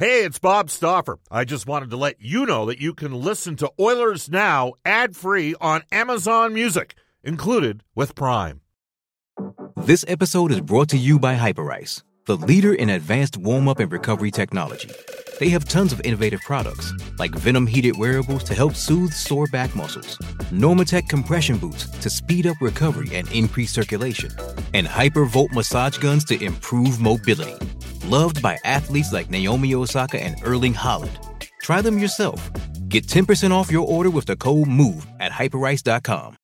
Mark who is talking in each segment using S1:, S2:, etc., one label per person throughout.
S1: Hey, it's Bob Stauffer. I just wanted to let you know that you can listen to Oilers Now ad free on Amazon Music, included with Prime.
S2: This episode is brought to you by Hyperice, the leader in advanced warm up and recovery technology. They have tons of innovative products, like Venom heated wearables to help soothe sore back muscles, Normatec compression boots to speed up recovery and increase circulation, and Hypervolt massage guns to improve mobility loved by athletes like Naomi Osaka and Erling Haaland. Try them yourself. Get 10% off your order with the code MOVE at hyperice.com.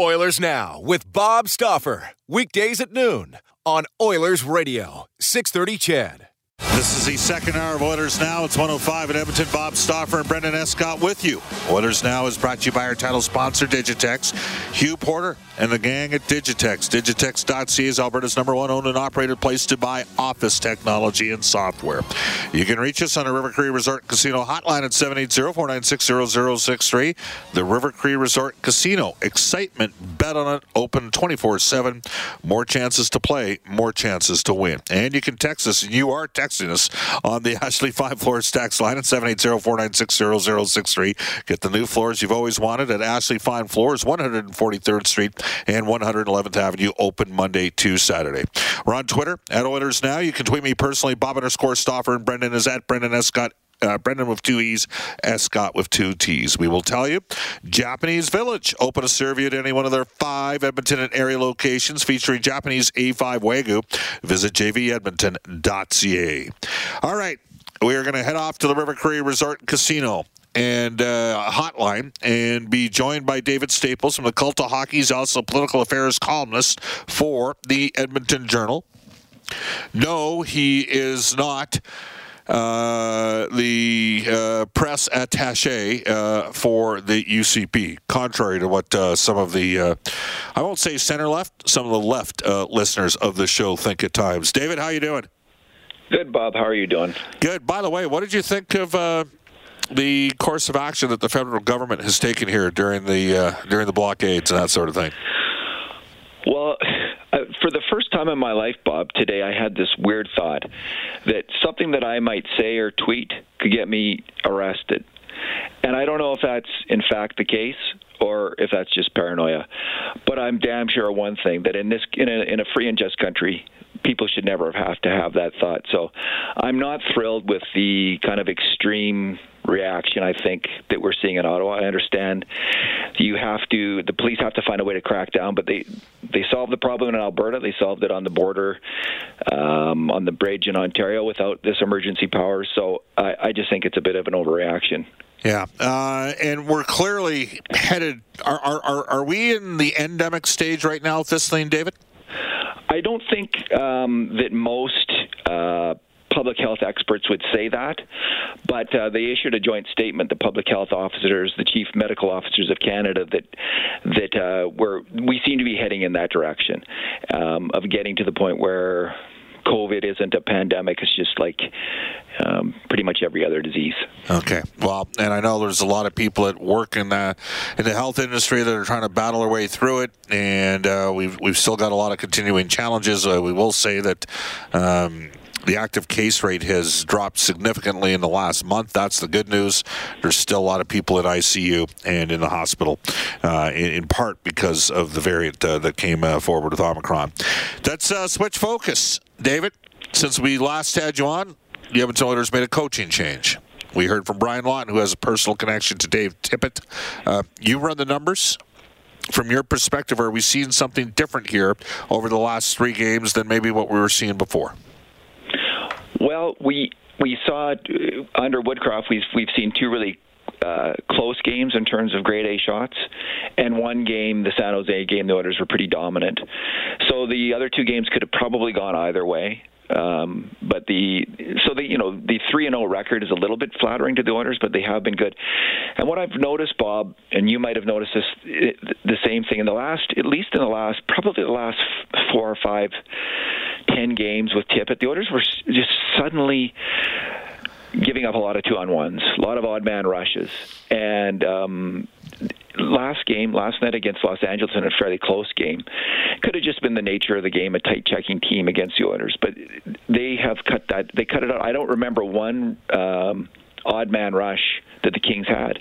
S3: Oilers Now with Bob Stauffer. Weekdays at noon on Oilers Radio, 630 CHED.
S1: This is the second hour of Oilers Now. It's 105 at Edmonton. Bob Stauffer and Brendan Escott with you. Oilers Now is brought to you by our title sponsor, Digitex. Hugh Porter and the gang at Digitex. Digitex.ca is Alberta's number one owned and operated place to buy office technology and software. You can reach us on the River Cree Resort Casino hotline at 780-496-0063. The River Cree Resort Casino. Excitement. Bet on it. Open 24-7. More chances to play. More chances to win. And you can text us. And you are texting us on the Ashley Fine Floors tax line at 780-496-0063. Get the new floors you've always wanted at Ashley Fine Floors, 143rd Street and 111th Avenue, open Monday to Saturday. We're on Twitter at Oilers Now. You can tweet me personally, Bob underscore Stauffer, and Brendan is at Brendan Escott uh, Brendan with two E's, S. Scott with two T's. We will tell you. Japanese Village open a survey at any one of their five Edmonton and area locations featuring Japanese A5 Wagyu. Visit jvedmonton.ca. All right. We are going to head off to the River Cree Resort and Casino and uh, hotline and be joined by David Staples from the Cult of Hockey. He's also political affairs columnist for the Edmonton Journal. No, he is not uh, the uh, press attache uh, for the UCP, contrary to what uh, some of the, uh, I won't say center left, some of the left uh, listeners of the show think at times. David, how you doing?
S4: Good, Bob. How are you doing?
S1: Good. By the way, what did you think of the course of action that the federal government has taken here during the uh, during the blockades and that sort of thing?
S4: Well, for the first time in my life, Bob, today I had this weird thought that something that I might say or tweet could get me arrested. And I don't know if that's in fact the case or if that's just paranoia. But I'm damn sure of one thing that in this in a, in a free and just country, people should never have to have that thought. So I'm not thrilled with the kind of extreme reaction I think that we're seeing in Ottawa. I understand you have to the police have to find a way to crack down, but they they solved the problem in Alberta. They solved it on the border, um, on the bridge in Ontario without this emergency power. So I, I just think it's a bit of an overreaction.
S1: Yeah, uh, and we're clearly headed. Are, are are we in the endemic stage right now with this thing, David?
S4: I don't think um, that most. Uh, public health experts would say that, but uh, they issued a joint statement. The public health officers, the chief medical officers of Canada, that that uh, we're, we seem to be heading in that direction um, of getting to the point where COVID isn't a pandemic. It's just like um, pretty much every other disease.
S1: Okay. Well, and I know there's a lot of people that work in the in the health industry that are trying to battle their way through it, and uh, we've we've still got a lot of continuing challenges. Uh, we will say that. Um, the active case rate has dropped significantly in the last month. That's the good news. There's still a lot of people in ICU and in the hospital, uh, in, in, part because of the variant uh, that came uh, forward with Omicron. Let's uh, switch focus, David. Since we last had you on, the Edmonton Oilers made a coaching change. We heard from Brian Lawton, who has a personal connection to Dave Tippett. Uh, you run the numbers from your perspective, are we seeing something different here over the last three games than maybe what we were seeing before?
S4: Well, we we saw uh, under Woodcroft, we've we've seen two really uh, close games in terms of grade A shots, and one game, the San Jose game, the Oilers were pretty dominant. So the other two games could have probably gone either way. Um, but the so the you know the three and zero oh record is a little bit flattering to the Oilers, but they have been good. And what I've noticed, Bob, and you might have noticed this the same thing in the last, at least in the last, probably the last four or five, ten games with Tippett, the Oilers were just suddenly giving up a lot of two on ones, a lot of odd man rushes, and um, last game, last night against Los Angeles in a fairly close game, could have just been the nature of the game, a tight checking team against the Oilers. But they have cut that. They cut it out. I don't remember one. Um, odd man rush that the Kings had.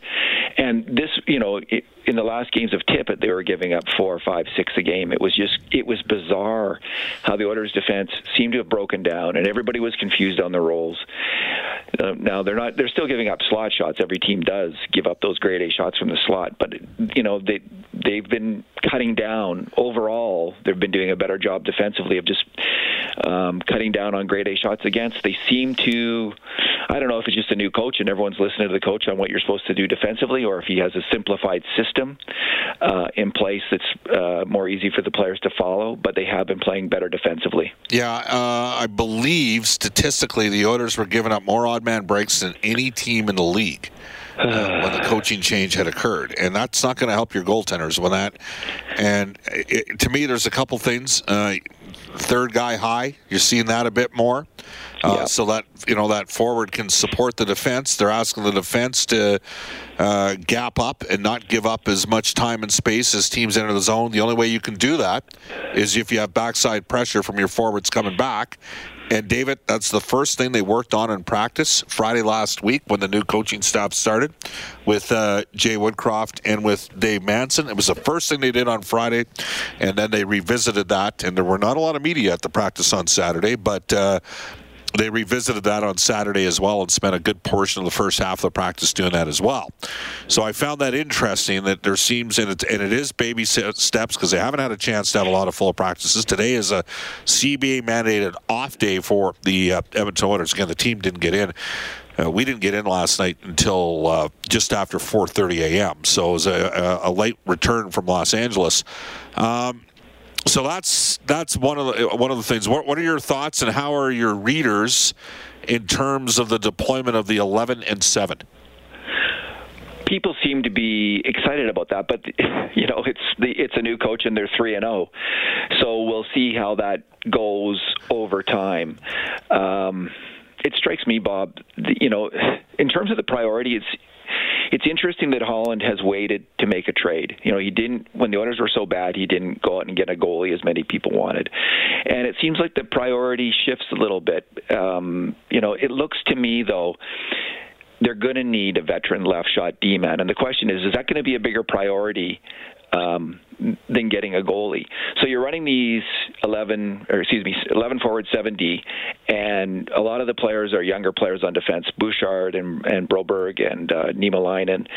S4: And this, you know, it, in the last games of Tippett, they were giving up four, five, six a game. It was just, it was bizarre how the Oilers' defense seemed to have broken down, and everybody was confused on their roles. Uh, now they're not, they're still giving up slot shots. Every team does give up those grade A shots from the slot, but you know they they've been cutting down overall. They've been doing a better job defensively of just um, cutting down on grade A shots against. They seem to, I don't know if it's just a new coach and everyone's listening to the coach on what you're supposed to do defensively, or if he has a simplified system uh, in place that's uh, more easy for the players to follow. But they have been playing better defensively.
S1: Yeah, uh, I believe statistically the Oilers were giving up more odd man breaks than any team in the league. Uh, when the coaching change had occurred, and that's not going to help your goaltenders when that. And it, to me, there's a couple things. Uh, third guy high, you're seeing that a bit more. Uh, yeah. So that you know that forward can support the defense. They're asking the defense to uh, gap up and not give up as much time and space as teams enter the zone. The only way you can do that is if you have backside pressure from your forwards coming back. And David, that's the first thing they worked on in practice Friday last week when the new coaching staff started with uh, Jay Woodcroft and with Dave Manson. It was the first thing they did on Friday, and then they revisited that. And there were not a lot of media at the practice on Saturday, but uh, they revisited that on Saturday as well and spent a good portion of the first half of the practice doing that as well. So I found that interesting that there seems, and it, and it is baby steps because they haven't had a chance to have a lot of full practices. Today is a CBA mandated off day for the uh, Edmonton Oilers. Again, the team didn't get in. Uh, we didn't get in last night until uh, just after 4:30 a.m. So it was a, a, late return from Los Angeles. Um, so that's that's one of the one of the things. What, what are your thoughts, and how are your readers in terms of the deployment of the 11 and 7?
S4: people seem to be excited about that, but you know it's the it's a new coach and they're three and zero, oh. so we'll see how that goes over time. Um, it strikes me, Bob. You know, in terms of the priority, it's it's interesting that Holland has waited to make a trade. You know, he didn't when the Oilers were so bad, he didn't go out and get a goalie as many people wanted, and it seems like the priority shifts a little bit. Um, you know, it looks to me though they're going to need a veteran left shot D man. And the question is, is that going to be a bigger priority um, than getting a goalie. So you're running these 11, or excuse me, 11 forward, 7D, and a lot of the players are younger players on defense. Bouchard and, and Broberg and uh, Niemelainen,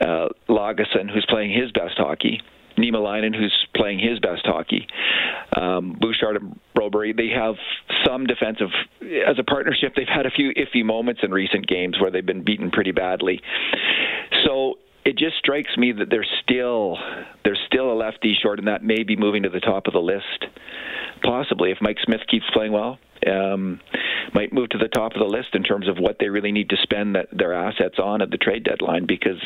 S4: uh, Lagesson, who's playing his best hockey. Niemelainen, who's playing his best hockey. Um, Bouchard and Broberg, they have some defensive, as a partnership, they've had a few iffy moments in recent games where they've been beaten pretty badly. So it just strikes me that there's still there's still a lefty short, and that may be moving to the top of the list, possibly if Mike Smith keeps playing well. Um, might move to the top of the list in terms of what they really need to spend that, their assets on at the trade deadline because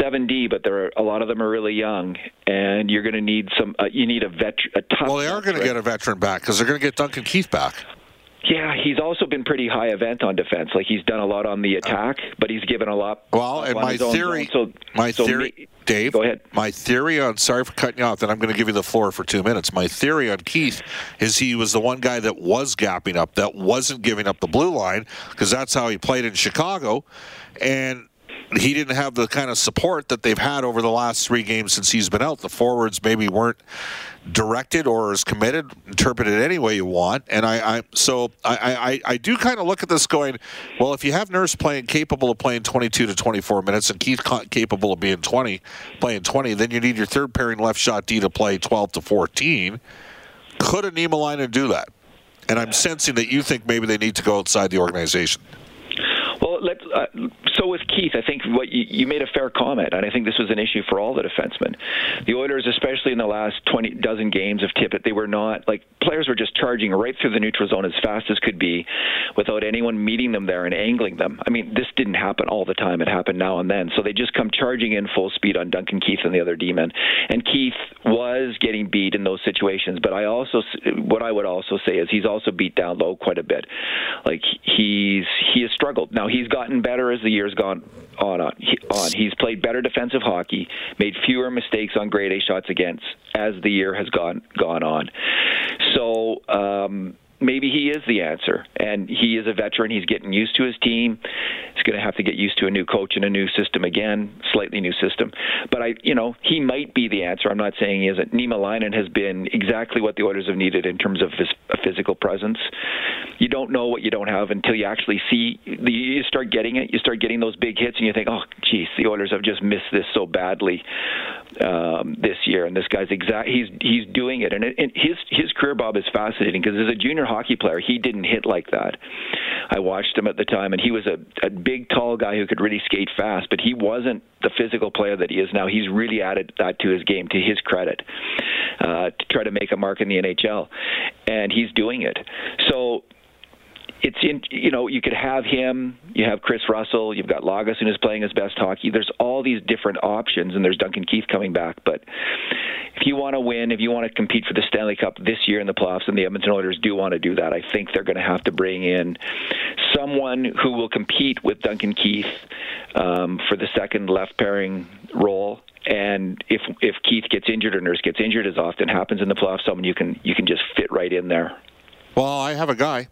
S4: 7D, but there are, a lot of them are really young, and you're going to need some. Uh, you need a vet, a tough.
S1: Well, they are going to get a veteran back because they're going to get Duncan Keith back.
S4: Yeah, he's also been pretty high event on defense. Like he's done a lot on the uh, attack, but he's given a lot.
S1: Well, and my theory, so, my so theory, me, Dave.
S4: Go ahead.
S1: My theory on sorry for cutting you off, and I'm going to give you the floor for two minutes. My theory on Keith is he was the one guy that was gapping up, that wasn't giving up the blue line, because that's how he played in Chicago, and he didn't have the kind of support that they've had over the last three games since he's been out. The forwards maybe weren't directed or as committed, interpreted any way you want. And I, I so I, I, I do kind of look at this going, well, if you have Nurse playing capable of playing 22 to 24 minutes and Keith capable of being 20, playing 20, then you need your third pairing left shot D to play 12 to 14. Could a Niemelainen do that? And I'm sensing that you think maybe they need to go outside the organization.
S4: Well, let's. Uh, with Keith, I think what you, you, made a fair comment, and I think this was an issue for all the defensemen. The Oilers, especially in the last twenty dozen games of Tippett, they were not like players were just charging right through the neutral zone as fast as could be, without anyone meeting them there and angling them. I mean, this didn't happen all the time; it happened now and then. So they just come charging in full speed on Duncan Keith and the other D-men. And Keith was getting beat in those situations, but I also, what I would also say is he's also beat down low quite a bit. Like he's he has struggled. Now he's gotten better as the years gone on on. on. He's played better defensive hockey, made fewer mistakes on grade A shots against as the year has gone gone on. So. Um, maybe he is the answer. And he is a veteran. He's getting used to his team. He's going to have to get used to a new coach and a new system again, slightly new system. But I, you know, he might be the answer. I'm not saying he isn't. Niemelainen has been exactly what the Oilers have needed in terms of his physical presence. You don't know what you don't have until you actually see. You start getting it. You start getting those big hits, and you think, oh, geez, the Oilers have just missed this so badly um, this year. And this guy's exact. He's he's doing it. And, it, and his his career, Bob, is fascinating because as a junior hockey player, he didn't hit like that. I watched him at the time, and he was a, a big, tall guy who could really skate fast, but he wasn't the physical player that he is now. He's really added that to his game, to his credit, uh, to try to make a mark in the NHL, and he's doing it. So it's in you know you could have him you have kris russell you've got lagesson who's playing his best hockey there's all these different options and there's duncan keith coming back but if you want to win if you want to compete for the stanley cup this year in the playoffs and the edmonton oilers do want to do that i think they're going to have to bring in someone who will compete with duncan keith um, for the second left pairing role and if if Keith gets injured or Nurse gets injured, as often happens in the playoffs, someone you can you can just fit right in there.
S1: Well, I have a guy.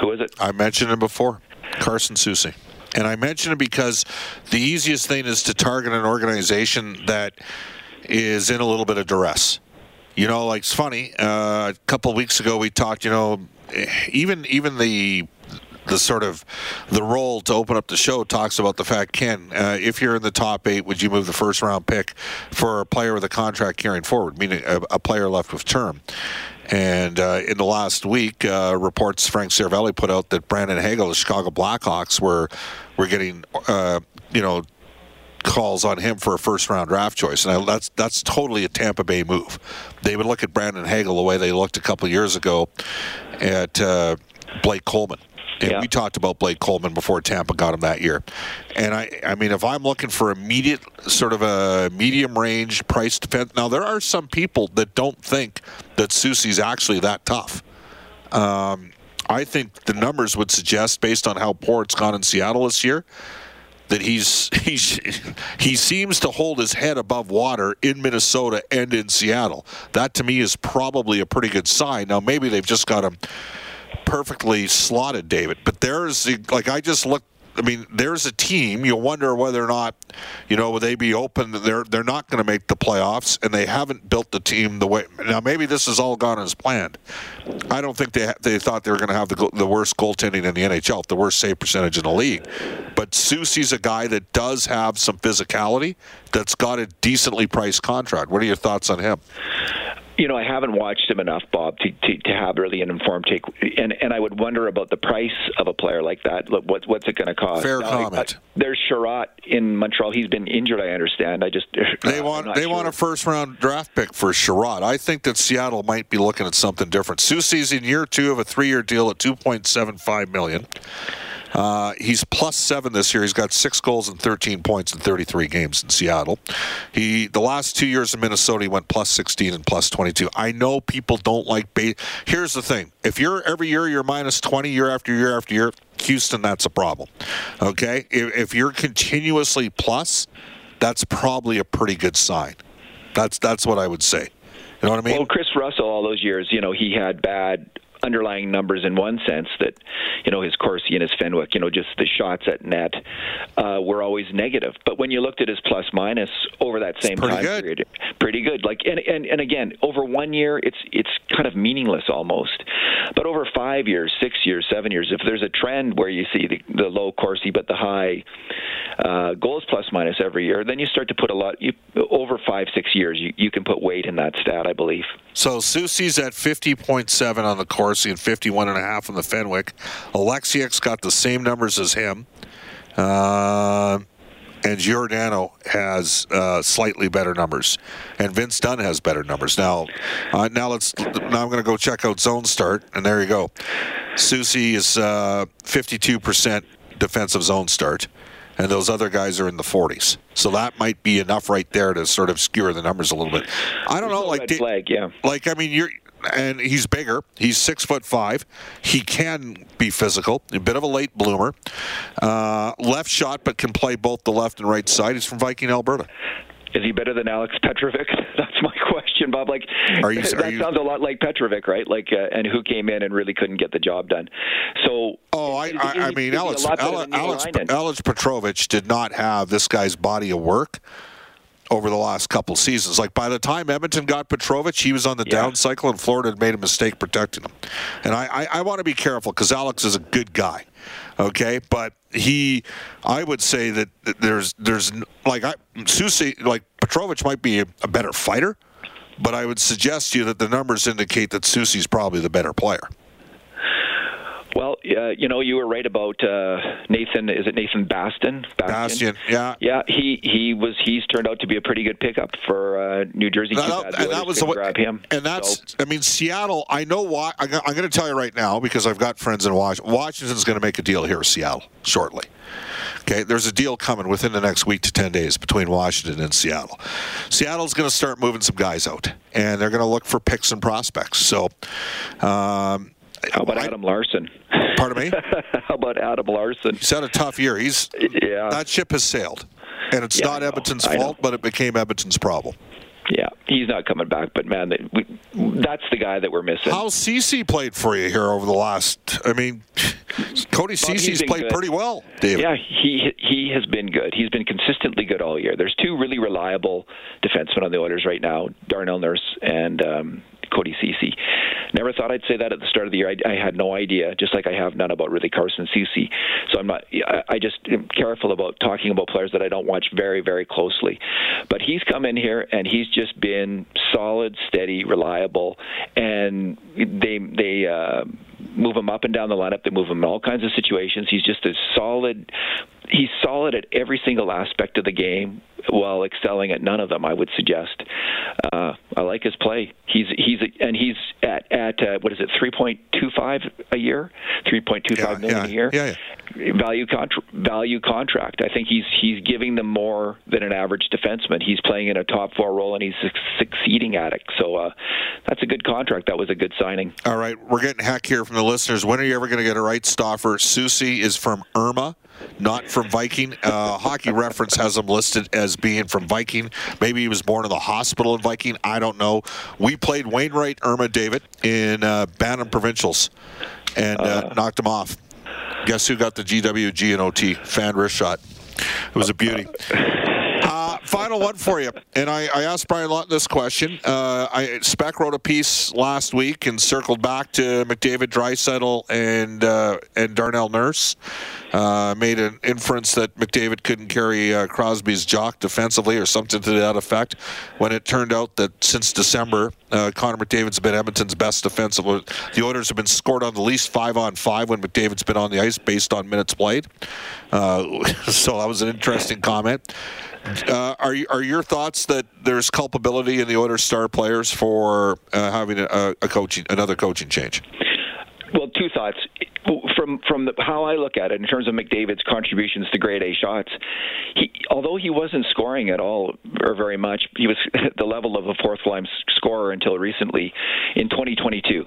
S4: Who is it?
S1: I mentioned him before, Carson Soucy. And I mention it because the easiest thing is to target an organization that is in a little bit of duress. You know, like it's funny. Uh, a couple weeks ago, we talked. You know, even even the the sort of the role to open up the show talks about the fact, Ken, uh, if you're in the top eight, would you move the first round pick for a player with a contract carrying forward, meaning a, a player left with term? And uh, in the last week, uh, reports Frank Seravalli put out that Brandon Hagel, the Chicago Blackhawks, were were getting uh, you know calls on him for a first round draft choice, and that's that's totally a Tampa Bay move. They would look at Brandon Hagel the way they looked a couple years ago at uh, Blake Coleman. And yeah. we talked about Blake Coleman before Tampa got him that year. And I, I mean, if I'm looking for immediate sort of a medium range price defense, now there are some people that don't think that Soucy's actually that tough. Um, I think the numbers would suggest, based on how poor it's gone in Seattle this year, that he's he's he seems to hold his head above water in Minnesota and in Seattle. That to me is probably a pretty good sign. Now maybe they've just got him perfectly slotted, David. But there's like I just looked. I mean, there's a team. You wonder whether or not, you know, would they be open? They're they're not going to make the playoffs, and they haven't built the team the way. Now, maybe this has all gone as planned. I don't think they they thought they were going to have the the worst goaltending in the NHL, the worst save percentage in the league. But Soucy's a guy that does have some physicality. That's got a decently priced contract. What are your thoughts on him?
S4: You know, I haven't watched him enough, Bob, to, to, to have really an informed take. And and I would wonder about the price of a player like that. What, what's it going to cost?
S1: Fair now, comment.
S4: I, there's Chiarot in Montreal. He's been injured. I understand. I just
S1: they want they sure. want a first round draft pick for Chiarot. I think that Seattle might be looking at something different. Soucy's in year two of a three year deal at two point seven five million. Uh, he's plus seven this year. He's got six goals and 13 points in 33 games in Seattle. He the last two years in Minnesota, he went plus 16 and plus 22. I know people don't like base. Here's the thing: if you're every year you're minus 20 year after year after year, Houston, that's a problem. Okay, if, if you're continuously plus, that's probably a pretty good sign. That's that's what I would say. You know what I mean?
S4: Well, Kris Russell, all those years, you know, he had bad underlying numbers in one sense that you know his Corsi and his Fenwick, you know, just the shots at net uh, were always negative. But when you looked at his plus minus over that same time
S1: good.
S4: period, pretty good. Like and, and and again, over one year, it's it's kind of meaningless almost. But over five years, six years, seven years, if there's a trend where you see the, the low Corsi but the high uh, goals plus minus every year, then you start to put a lot. You, over five six years, you, you can put weight in that stat, I believe.
S1: So Soucy's at fifty point seven on the Corsi and fifty one and a half on the Fenwick. Oleksiak's got the same numbers as him. Uh, and Giordano has uh, slightly better numbers, and Vince Dunn has better numbers. Now, uh, now let's. Now I'm going to go check out Zone Start, and there you go. Soucy is uh, 52% defensive zone start, and those other guys are in the 40s. So that might be enough right there to sort of skewer the numbers a little bit. I don't know, like
S4: flag, yeah.
S1: Like I mean, you're and he's bigger. He's six foot five. He can be physical. A bit of a late bloomer. Uh, left shot, but can play both the left and right side. He's from Viking, Alberta.
S4: Is he better than Alex Petrovic? That's my question, Bob. Like
S1: are you,
S4: that
S1: are you,
S4: sounds a lot like Petrovic, right? Like, uh, and who came in and really couldn't get the job done. So,
S1: oh, I, I, I mean, Alex, Alex, Alex,
S4: Alex
S1: Petrovic did not have this guy's body of work over the last couple seasons. Like by the time Edmonton got Petrovic, he was on the
S4: Yeah.
S1: down cycle, and Florida had made a mistake protecting him. And I, I, I want to be careful because Alex is a good guy, okay? But he, I would say that there's there's like I Soucy like Petrovic might be a, a better fighter, but I would suggest to you that the numbers indicate that Soucy's probably the better player.
S4: Well, uh, you know, you were right about uh, Nathan. Is it Nathan Baston?
S1: Bastian, yeah.
S4: Yeah, he he was. He's turned out to be a pretty good pickup for uh, New Jersey.
S1: That-
S4: bad
S1: and that was the way,
S4: grab him.
S1: and that's
S4: So-
S1: I mean Seattle. I know why. I, I'm going to tell you right now because I've got friends in Washington. Washington's going to make a deal here with Seattle shortly. Okay, there's a deal coming within the next week to 10 days between Washington and Seattle. Seattle's going to start moving some guys out, and they're going to look for picks and prospects. So, um,
S4: How about
S1: I-
S4: Adam Larsson?
S1: Pardon me?
S4: How about Adam Larsson?
S1: He's had a tough year. He's
S4: Yeah.
S1: that ship has sailed, and it's
S4: Yeah,
S1: not. Edmonton's fault, but it became Edmonton's problem.
S4: Yeah, he's not coming back. But man, that- we, that's the guy that we're missing.
S1: How Cece played for you here over the last? I mean, Cody
S4: he's
S1: played
S4: good.
S1: pretty well, David.
S4: Yeah, he he has been good. He's been consistently good all year. There's two really reliable defensemen on the Oilers right now: Darnell Nurse and um, Cody Cece. Never thought I'd say that at the start of the year. I, I had no idea, just like I have none about really Carson Cece. So I'm not. I, I just am careful about talking about players that I don't watch very very closely. But he's come in here and he's just been solid, steady, reliable, and they they. Uh, move him up and down the lineup. They move him in all kinds of situations. He's just a solid. He's solid at every single aspect of the game, while excelling at none of them. I would suggest. Uh, I like his play. He's he's and he's at at uh, what is it, three point two five a year, three point two five million
S1: yeah,
S4: a year.
S1: yeah, yeah.
S4: Value contra- value contract. I think he's he's giving them more than an average defenseman. He's playing in a top four role and he's su- succeeding at it. So uh, that's a good contract. That was a good signing.
S1: All right, we're getting heck here from the listeners. When are you ever going to get a right, Stauffer? Soucy is from Irma, not from Viking. Uh, Hockey Reference has him listed as being from Viking. Maybe he was born in the hospital in Viking. I don't know. We played Wainwright Irma David in uh, Bantam Provincials and uh, knocked him off. Guess who got the GWG and OT fan wrist shot? It was a beauty. Uh, final one for you, and I, I asked Brian Lawton this question. Uh, I Spec wrote a piece last week and circled back to McDavid, Draisaitl, and uh, and Darnell Nurse. Uh, made an inference that McDavid couldn't carry uh, Crosby's jock defensively, or something to that effect. When it turned out that since December, uh, Connor McDavid's been Edmonton's best defensive. The Oilers have been scored on the least five on five when McDavid's been on the ice, based on minutes played. So that was an interesting comment. Uh, are are your thoughts that there's culpability in the Oilers star players for uh, having a, a coaching another coaching change?
S4: Well, two thoughts. From from the, how I look at it, in terms of McDavid's contributions to grade A shots, he, although he wasn't scoring at all or very much, he was at the level of a fourth line scorer until recently in 2022.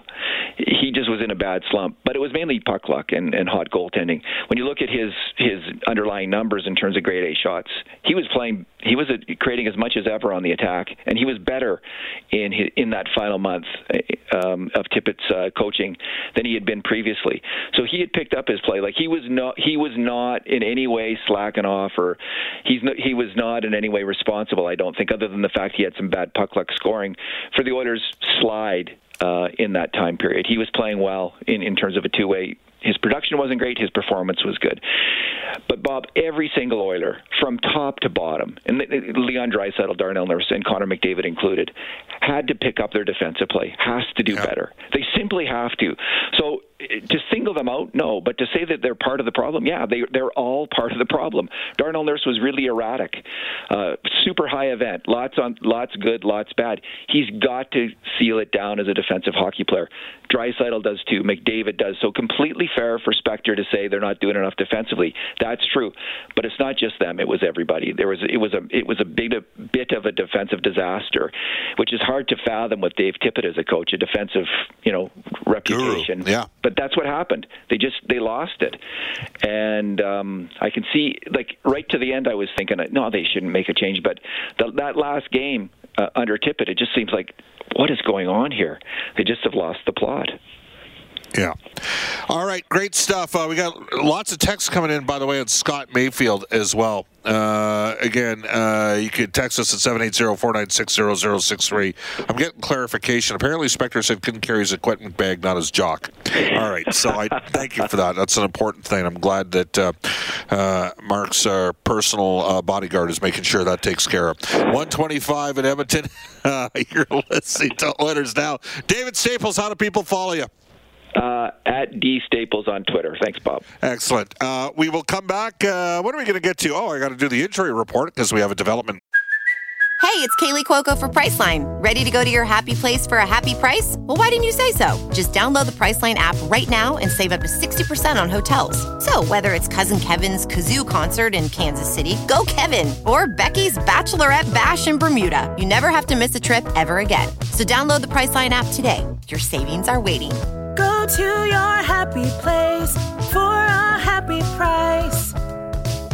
S4: He just was in a bad slump, but it was mainly puck luck and, and hot goaltending. When you look at his his underlying numbers in terms of grade A shots, he was playing, he was uh, creating as much as ever on the attack, and he was better in his, in that final month um, of Tippett's uh, coaching than he had been previously. So he had picked up his play. Like he was not he was not in any way slacking off, or he's not, he was not in any way responsible. I don't think, other than the fact he had some bad puck luck scoring for the Oilers slide uh, in that time period. He was playing well in in terms of a two way. His production wasn't great. His performance was good. But Bob, every single Oiler, from top to bottom, and Leon Draisaitl, Darnell Nurse, and Connor McDavid included, had to pick up their defensive play. Has to do
S1: Yeah.
S4: better. They simply have to. So to single them out, no. But to say that they're part of the problem, yeah, they they're all part of the problem. Darnell Nurse was really erratic, uh, super high event, lots on lots good, lots bad. He's got to seal it down as a defensive hockey player. Draisaitl does too. McDavid does. So completely fair for Spector to say they're not doing enough defensively. That's true, but it's not just them. It was everybody. There was it was a it was a big a bit of a defensive disaster, which is hard to fathom with Dave Tippett as a coach, a defensive you know reputation.
S1: Guru. Yeah,
S4: but that's what happened. They just they lost it, and um, I can see like right to the end. I was thinking, no, they shouldn't make a change. But the, that last game uh, under Tippett, it just seems like what is going on here? They just have lost the plot.
S1: Yeah. All right, great stuff. Uh, we got lots of texts coming in, by the way, on Scott Mayfield as well. Uh, again, uh, you can text us at 780-496-0063. I'm getting clarification. Apparently, Spector said couldn't carry his equipment bag, not his jock. All right, so I thank you for that. That's an important thing. I'm glad that uh, uh, Mark's uh, personal bodyguard is making sure that takes care of. 125 in Edmonton. you're listening to Oilers Now. David Staples, how do people follow you?
S4: Uh, at D Staples on Twitter. Thanks, Bob.
S1: Excellent. Uh, we will come back. Uh, what are we going to get to? Oh, I got to do the injury report because we have a development.
S5: Hey, it's Kaley Cuoco for Priceline. Ready to go to your happy place for a happy price? Well, why didn't you say so? Just download the Priceline app right now and save up to 60% on hotels. So, whether it's Cousin Kevin's Kazoo concert in Kansas City, go Kevin, or Becky's Bachelorette Bash in Bermuda, you never have to miss a trip ever again. So, download the Priceline app today. Your savings are waiting
S6: Go to your happy place for a happy price.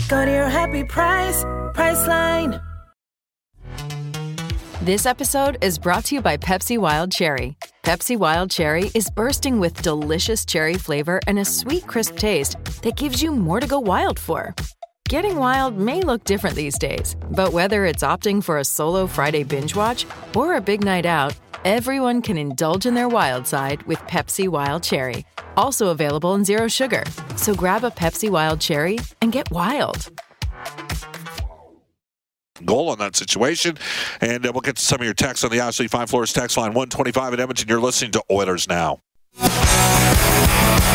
S6: Go to your happy price, Priceline.
S7: This episode is brought to you by Pepsi Wild Cherry. Pepsi Wild Cherry is bursting with delicious cherry flavor and a sweet, crisp taste that gives you more to go wild for. Getting wild may look different these days, but whether it's opting for a solo Friday binge watch or a big night out, Everyone can indulge in their wild side with Pepsi Wild Cherry, also available in Zero Sugar. So grab a Pepsi Wild Cherry and get wild.
S1: Goal on that situation. And uh, we'll get to some of your texts on the Ashley Fine Floors text line 125 in Edmonton. You're listening to Oilers Now.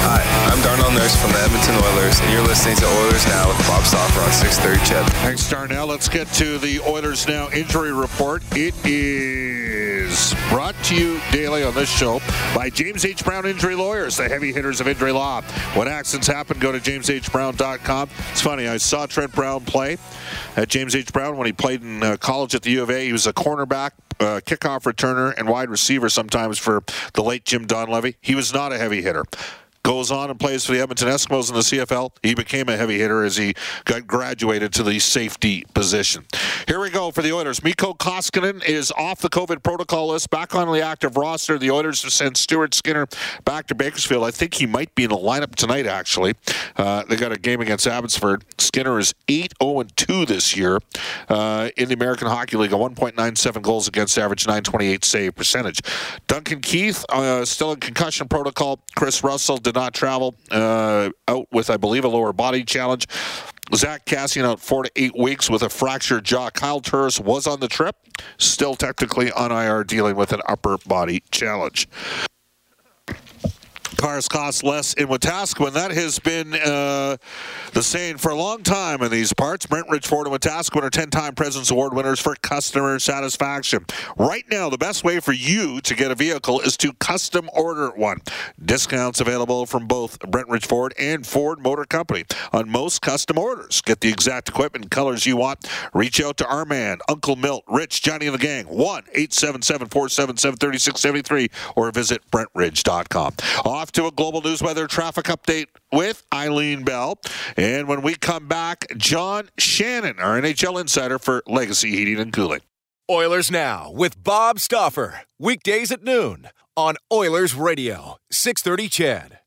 S8: Hi, I'm Darnell Nurse from the Edmonton Oilers, and you're listening to Oilers Now with Bob Stauffer on 630 CHED.
S1: Thanks, Darnell. Let's get to the Oilers Now injury report. It is brought to you daily on this show by James H. Brown Injury Lawyers, the heavy hitters of injury law. When accidents happen, go to jameshbrown.com. It's funny, I saw Trent Brown play at James H. Brown when he played in uh, college at the U of A. He was a cornerback, uh, kickoff returner, and wide receiver sometimes for the late Jim Donlevy. He was not a heavy hitter goes on and plays for the Edmonton Eskimos in the CFL. He became a heavy hitter as he got graduated to the safety position. Here we go for the Oilers. Mikko Koskinen is off the COVID protocol list, back on the active roster. The Oilers have sent Stuart Skinner back to Bakersfield. I think he might be in the lineup tonight, actually. Uh, they got a game against Abbotsford. Skinner is 8 0 2 this year uh, in the American Hockey League, a 1.97 goals against average, 928 save percentage. Duncan Keith, uh, still in concussion protocol. Kris Russell did not travel, uh, out with, I believe, a lower body challenge. Zach Kassian out four to eight weeks with a fractured jaw. Kyle Turris was on the trip, still technically on IR dealing with an upper body challenge cars cost less in Wetaskiwin. That has been uh, the saying for a long time in these parts. Brent Ridge Ford and Wetaskiwin are 10-time President's Award winners for customer satisfaction. Right now, the best way for you to get a vehicle is to custom order one. Discounts available from both Brent Ford and Ford Motor Company on most custom orders. Get the exact equipment colors you want. Reach out to our man, Uncle Milt, Rich, Johnny, and the gang. 1-877-477-3673 or visit BrentRidge.com. Off to a global news weather traffic update with Eileen Bell. And when we come back, John Shannon, our NHL insider for Legacy Heating and Cooling.
S3: Oilers Now with Bob Stauffer. Weekdays at noon on Oilers Radio, 630 CHED.